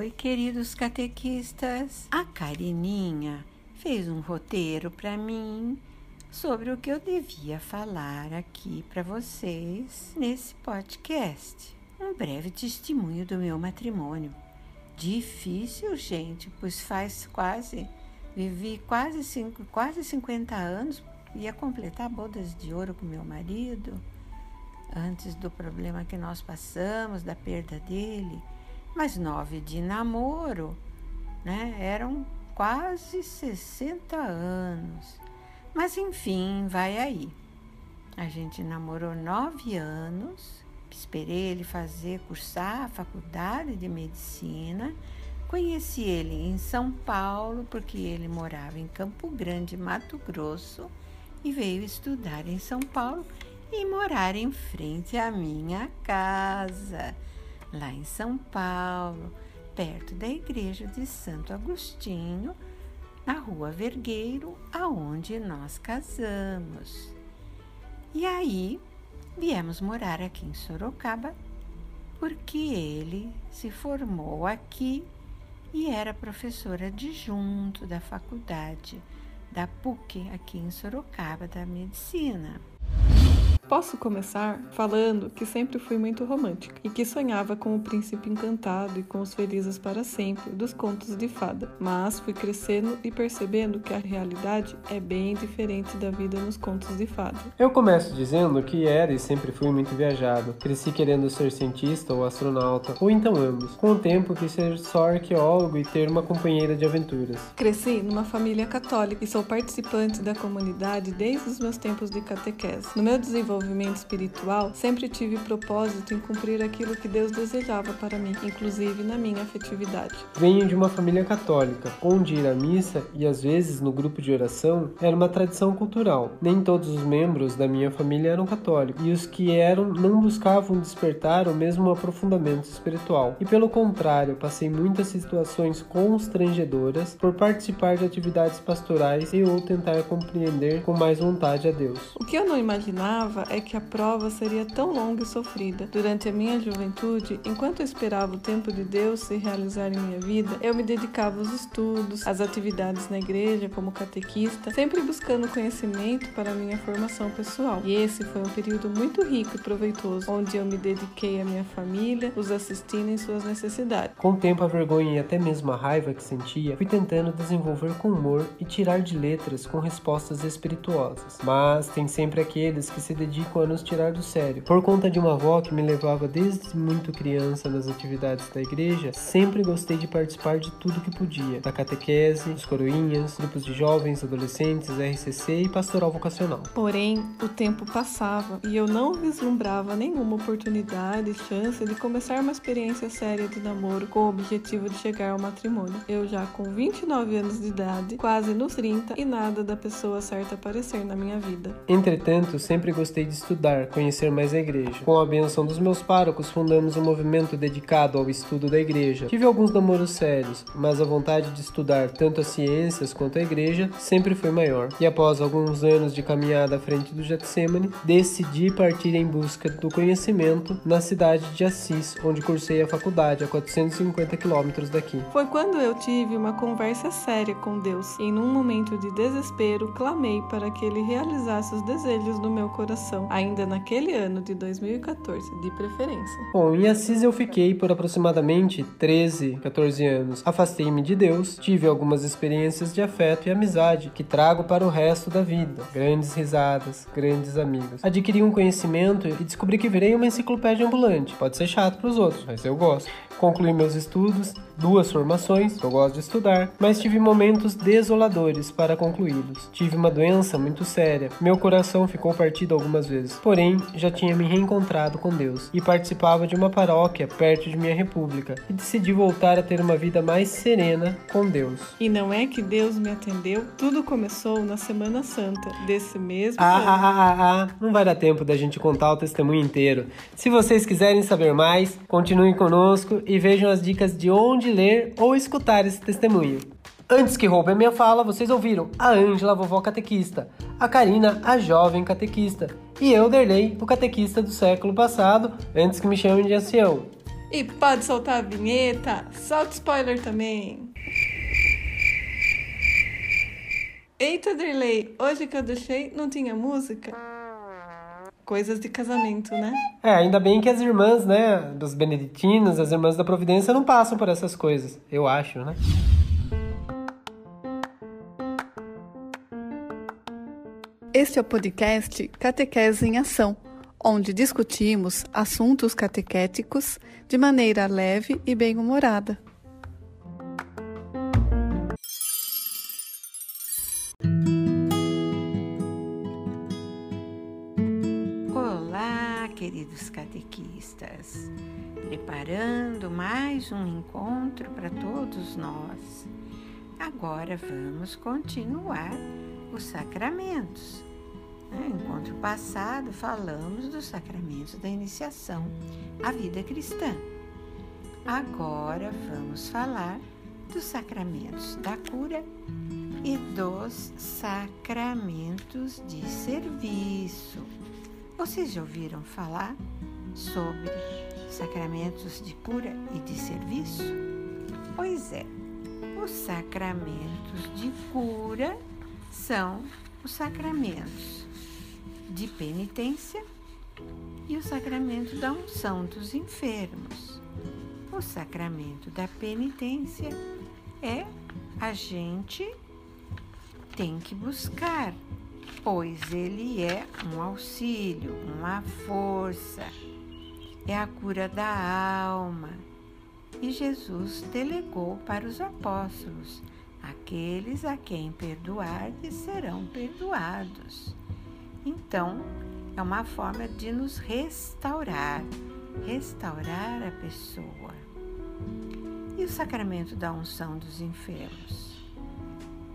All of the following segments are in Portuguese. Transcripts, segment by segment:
Oi, queridos catequistas. A Carininha fez um roteiro para mim sobre o que eu devia falar aqui para vocês nesse podcast. Um breve testemunho do meu matrimônio. Difícil, gente, pois faz quase vivi quase cinco, quase 50 anos, ia completar bodas de ouro com meu marido antes do problema que nós passamos, da perda dele mas nove de namoro, né? Eram quase 60 anos. Mas enfim, vai aí. A gente namorou nove anos, esperei ele fazer, cursar a faculdade de medicina. Conheci ele em São Paulo, porque ele morava em Campo Grande, Mato Grosso, e veio estudar em São Paulo e morar em frente à minha casa lá em São Paulo, perto da igreja de Santo Agostinho, na rua Vergueiro, aonde nós casamos. E aí viemos morar aqui em Sorocaba, porque ele se formou aqui e era professor adjunto da faculdade da PUC aqui em Sorocaba da Medicina. Posso começar falando que sempre fui muito romântica e que sonhava com o príncipe encantado e com os felizes para sempre dos contos de fada, mas fui crescendo e percebendo que a realidade é bem diferente da vida nos contos de fada. Eu começo dizendo que era e sempre fui muito viajado. Cresci querendo ser cientista ou astronauta, ou então ambos. Com o tempo quis ser só arqueólogo e ter uma companheira de aventuras. Cresci numa família católica e sou participante da comunidade desde os meus tempos de catequese. No meu desenvolvimento desenvolvimento espiritual, sempre tive propósito em cumprir aquilo que Deus desejava para mim, inclusive na minha afetividade. Venho de uma família católica, onde ir à missa e às vezes no grupo de oração era uma tradição cultural. Nem todos os membros da minha família eram católicos, e os que eram não buscavam despertar o mesmo aprofundamento espiritual. E pelo contrário, passei muitas situações constrangedoras por participar de atividades pastorais e ou tentar compreender com mais vontade a Deus. O que eu não imaginava é que a prova seria tão longa e sofrida. Durante a minha juventude, enquanto eu esperava o tempo de Deus se realizar em minha vida, eu me dedicava aos estudos, às atividades na igreja como catequista, sempre buscando conhecimento para minha formação pessoal. E esse foi um período muito rico e proveitoso, onde eu me dediquei à minha família, os assistindo em suas necessidades. Com o tempo, a vergonha e até mesmo a raiva que sentia, fui tentando desenvolver com humor e tirar de letras com respostas espirituosas. Mas tem sempre aqueles que se dedicam dedicam a nos tirar do sério. Por conta de uma avó que me levava desde muito criança nas atividades da igreja, sempre gostei de participar de tudo que podia, da catequese, dos coroinhas, grupos de jovens, adolescentes, RCC e pastoral vocacional. Porém, o tempo passava e eu não vislumbrava nenhuma oportunidade, chance de começar uma experiência séria de namoro com o objetivo de chegar ao matrimônio. Eu já com 29 anos de idade, quase nos 30 e nada da pessoa certa aparecer na minha vida. Entretanto, sempre gostei de estudar, conhecer mais a igreja. Com a benção dos meus párocos, fundamos um movimento dedicado ao estudo da igreja. Tive alguns namoros sérios, mas a vontade de estudar tanto as ciências quanto a igreja sempre foi maior. E após alguns anos de caminhada à frente do Getsemane, decidi partir em busca do conhecimento na cidade de Assis, onde cursei a faculdade a 450 quilômetros daqui. Foi quando eu tive uma conversa séria com Deus e, num momento de desespero, clamei para que Ele realizasse os desejos do meu coração ainda naquele ano de 2014, de preferência. Bom, em Assis eu fiquei por aproximadamente 13, 14 anos. Afastei-me de Deus, tive algumas experiências de afeto e amizade que trago para o resto da vida. Grandes risadas, grandes amigos. Adquiri um conhecimento e descobri que virei uma enciclopédia ambulante. Pode ser chato para os outros, mas eu gosto. Concluí meus estudos, duas formações, eu gosto de estudar, mas tive momentos desoladores para concluí-los. Tive uma doença muito séria, meu coração ficou partido algumas vezes, porém já tinha me reencontrado com Deus e participava de uma paróquia perto de minha república e decidi voltar a ter uma vida mais serena com Deus. E não é que Deus me atendeu? Tudo começou na Semana Santa desse mesmo ah, ano. Ah, ah, ah, ah, não vai dar tempo da gente contar o testemunho inteiro. Se vocês quiserem saber mais, continuem conosco e vejam as dicas de onde ler ou escutar esse testemunho. Antes que roubem a minha fala, vocês ouviram a Ângela, vovó catequista, a Karina, a jovem catequista, e eu, Derlei, o catequista do século passado, antes que me chamem de ancião. E pode soltar a vinheta, solta spoiler também. Eita, Dirley, hoje que eu deixei não tinha música? Coisas de casamento, né? É, ainda bem que as irmãs, né, dos beneditinos, as irmãs da providência não passam por essas coisas, eu acho, né? Este é o podcast Catequese em Ação, onde discutimos assuntos catequéticos de maneira leve e bem-humorada. Preparando mais um encontro para todos nós. Agora vamos continuar os sacramentos. No encontro passado, falamos dos sacramentos da iniciação à vida cristã. Agora vamos falar dos sacramentos da cura e dos sacramentos de serviço. Vocês já ouviram falar sobre sacramentos de cura e de serviço? Pois é, os sacramentos de cura são os sacramentos de penitência e o sacramento da unção dos enfermos. O sacramento da penitência é a gente tem que buscar, pois ele é um auxílio, uma força, é a cura da alma. E Jesus delegou para os apóstolos Aqueles a quem perdoardes serão perdoados. Então, é uma forma de nos restaurar, restaurar a pessoa. E o sacramento da unção dos enfermos?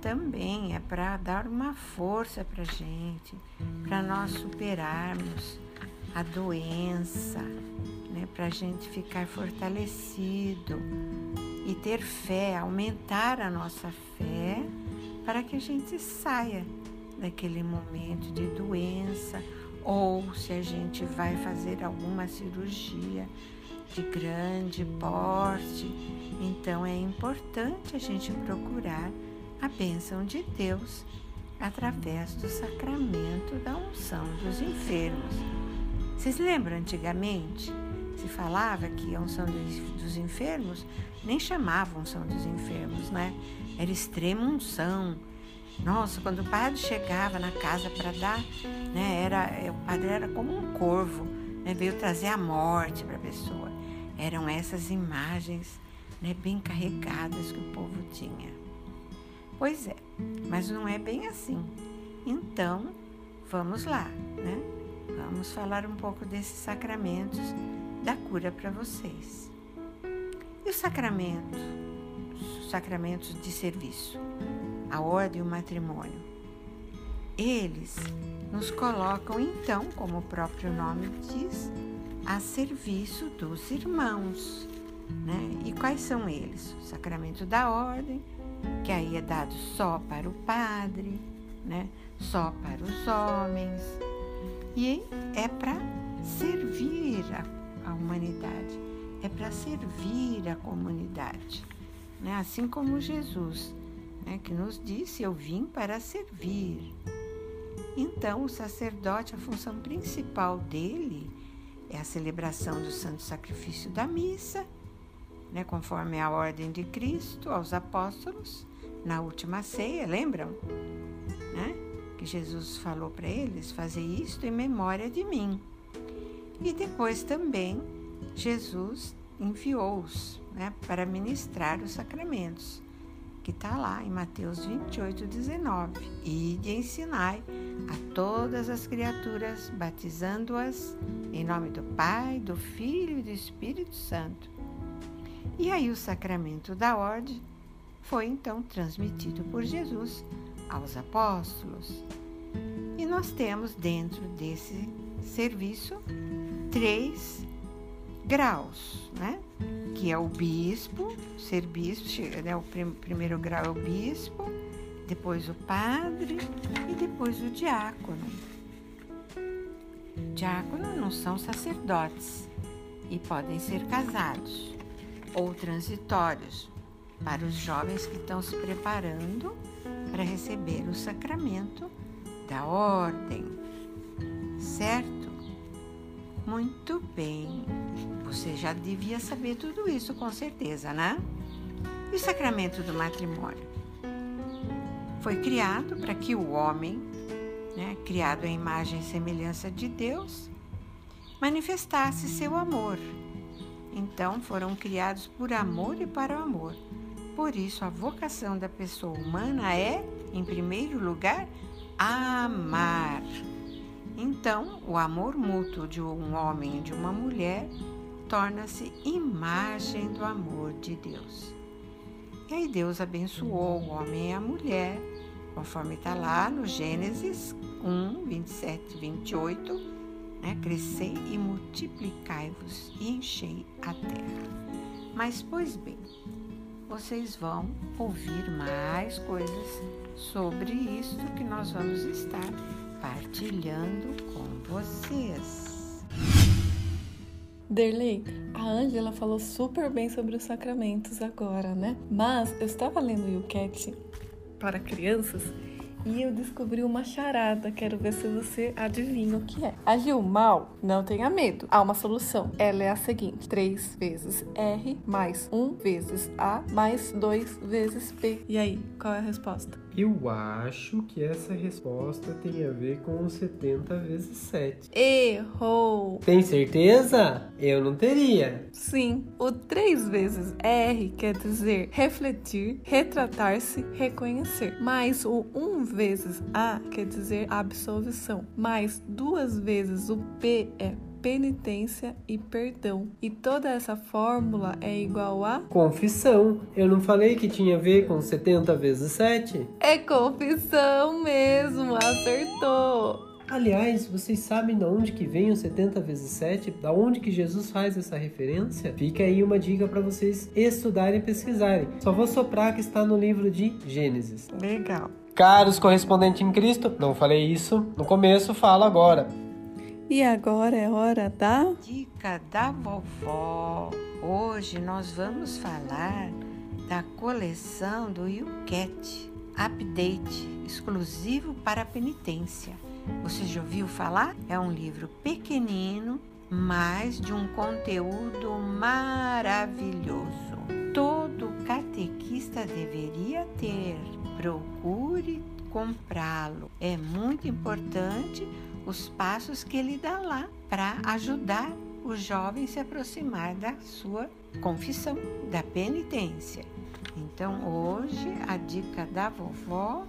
Também é para dar uma força para a gente, para nós superarmos a doença, né? para a gente ficar fortalecido e ter fé, aumentar a nossa fé para que a gente saia daquele momento de doença ou se a gente vai fazer alguma cirurgia de grande porte, então é importante a gente procurar a bênção de Deus através do sacramento da unção dos enfermos. Vocês lembram antigamente? Se falava que a unção dos enfermos nem chamavam unção dos enfermos, né? Era extrema unção. Nossa, quando o padre chegava na casa para dar, né, era, é, o padre era como um corvo, né, veio trazer a morte para a pessoa. Eram essas imagens né, bem carregadas que o povo tinha. Pois é, mas não é bem assim. Então, vamos lá, né? Vamos falar um pouco desses sacramentos da cura para vocês. E o sacramento? Os sacramentos de serviço, a ordem e o matrimônio. Eles nos colocam então, como o próprio nome diz, a serviço dos irmãos. Né? E quais são eles? O sacramento da ordem, que aí é dado só para o padre, né? só para os homens, e é para servir a a humanidade, é para servir a comunidade. Né? Assim como Jesus, né? que nos disse: Eu vim para servir. Então, o sacerdote, a função principal dele é a celebração do santo sacrifício da missa, né? conforme a ordem de Cristo aos apóstolos na última ceia, lembram? Né? Que Jesus falou para eles: Fazer isto em memória de mim. E depois também Jesus enviou-os né, para ministrar os sacramentos, que está lá em Mateus 28, 19. E de ensinai a todas as criaturas, batizando-as em nome do Pai, do Filho e do Espírito Santo. E aí o sacramento da ordem foi então transmitido por Jesus aos apóstolos. E nós temos dentro desse serviço três graus, né? Que é o bispo, ser bispo, né? o prim primeiro grau é o bispo, depois o padre e depois o diácono. Diácono não são sacerdotes, e podem ser casados ou transitórios para os jovens que estão se preparando para receber o sacramento da ordem. Certo? Muito bem. Você já devia saber tudo isso com certeza, né? E o sacramento do matrimônio? Foi criado para que o homem, né, criado à imagem e semelhança de Deus, manifestasse seu amor. Então foram criados por amor e para o amor. Por isso, a vocação da pessoa humana é, em primeiro lugar, amar. Então, o amor mútuo de um homem e de uma mulher torna-se imagem do amor de Deus. E aí Deus abençoou o homem e a mulher, conforme está lá no Gênesis 1, 27 e 28, né? Crescei e multiplicai-vos e enchei a terra. Mas, pois bem, vocês vão ouvir mais coisas sobre isso que nós vamos estar partilhando com vocês. Derley, a Ângela falou super bem sobre os sacramentos agora, né? Mas eu estava lendo o Yucat para crianças e eu descobri uma charada. Quero ver se você adivinha o que é. Agiu mal? Não tenha medo. Há uma solução. Ela é a seguinte: 3 vezes R mais 1 vezes A mais 2 vezes P. E aí, qual é a resposta? Eu acho que essa resposta tem a ver com 70 vezes 7. Errou! Tem certeza? Eu não teria. Sim, o 3 vezes R quer dizer refletir, retratar-se, reconhecer. Mais o 1 vezes A quer dizer absolvição. Mais duas vezes o P é penitência e perdão. E toda essa fórmula é igual a Confissão. Eu não falei que tinha a ver com 70 vezes 7? é confissão mesmo, acertou. Aliás, vocês sabem de onde que vem o 70 vezes 7? Da onde que Jesus faz essa referência? Fica aí uma dica para vocês estudarem e pesquisarem. Só vou soprar que está no livro de Gênesis. Legal. Caros correspondentes em Cristo, não falei isso no começo, falo agora. E agora é hora da Dica da vovó. Hoje nós vamos falar da coleção do Yucat Update, exclusivo para penitência. Você já ouviu falar? É um livro pequenino, mas de um conteúdo maravilhoso. Todo catequista deveria ter. Procure comprá-lo. É muito importante os passos que ele dá lá para ajudar o jovem a se aproximar da sua confissão, da penitência. Então, hoje, a dica da vovó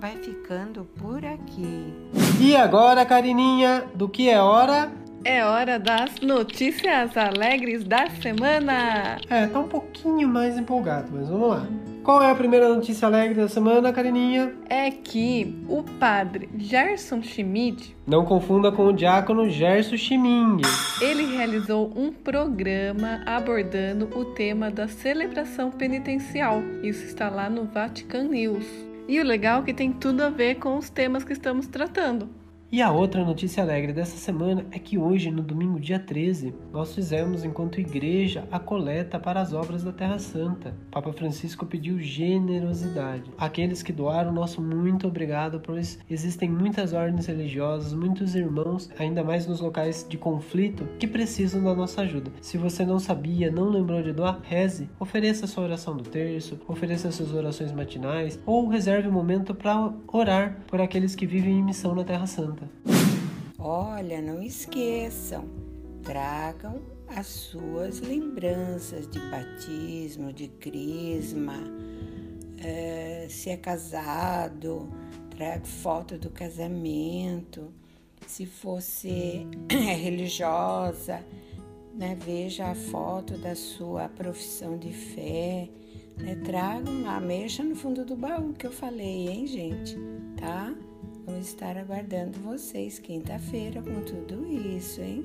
vai ficando por aqui. E agora, Carininha, do que é hora? É hora das notícias alegres da semana. É, tá um pouquinho mais empolgado, mas vamos lá. Qual é a primeira notícia alegre da semana, Carininha? É que o padre Gerson Schmidt, Não confunda com o diácono Gerson Chiming. ele realizou um programa abordando o tema da celebração penitencial. Isso está lá no Vatican News. E o legal é que tem tudo a ver com os temas que estamos tratando. E a outra notícia alegre dessa semana é que hoje, no domingo dia 13, nós fizemos, enquanto igreja, a coleta para as obras da Terra Santa. Papa Francisco pediu generosidade. Aqueles que doaram, nosso muito obrigado, pois existem muitas ordens religiosas, muitos irmãos, ainda mais nos locais de conflito, que precisam da nossa ajuda. Se você não sabia, não lembrou de doar, reze, ofereça sua oração do terço, ofereça suas orações matinais ou reserve um momento para orar por aqueles que vivem em missão na Terra Santa. Olha, não esqueçam, tragam as suas lembranças de batismo, de crisma, eh, se é casado, traga foto do casamento, se fosse religiosa, né, veja a foto da sua profissão de fé, né, tragam lá, mexa no fundo do baú que eu falei, hein, gente, tá? Vamos estar aguardando vocês quinta-feira com tudo isso, hein?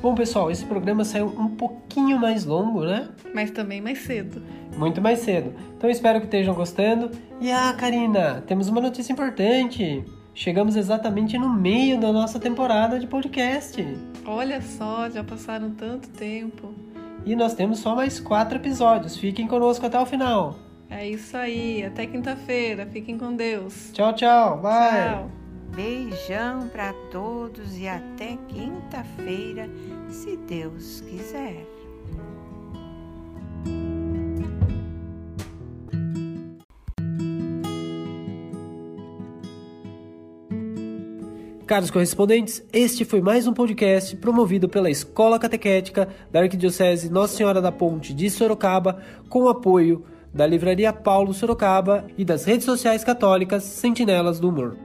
Bom, pessoal, esse programa saiu um pouquinho mais longo, né? Mas também mais cedo. Muito mais cedo. Então espero que estejam gostando. E ah, Karina, temos uma notícia importante. Chegamos exatamente no meio da nossa temporada de podcast. Olha só, já passaram tanto tempo. E nós temos só mais quatro episódios. Fiquem conosco até o final. É isso aí. Até quinta-feira. Fiquem com Deus. Tchau, tchau. Bye. Tchau. Beijão para todos e até quinta-feira, se Deus quiser. Caros correspondentes, este foi mais um podcast promovido pela Escola Catequética da Arquidiocese Nossa Senhora da Ponte de Sorocaba, com o apoio da Livraria Paulo Sorocaba e das redes sociais católicas Sentinelas do Humor.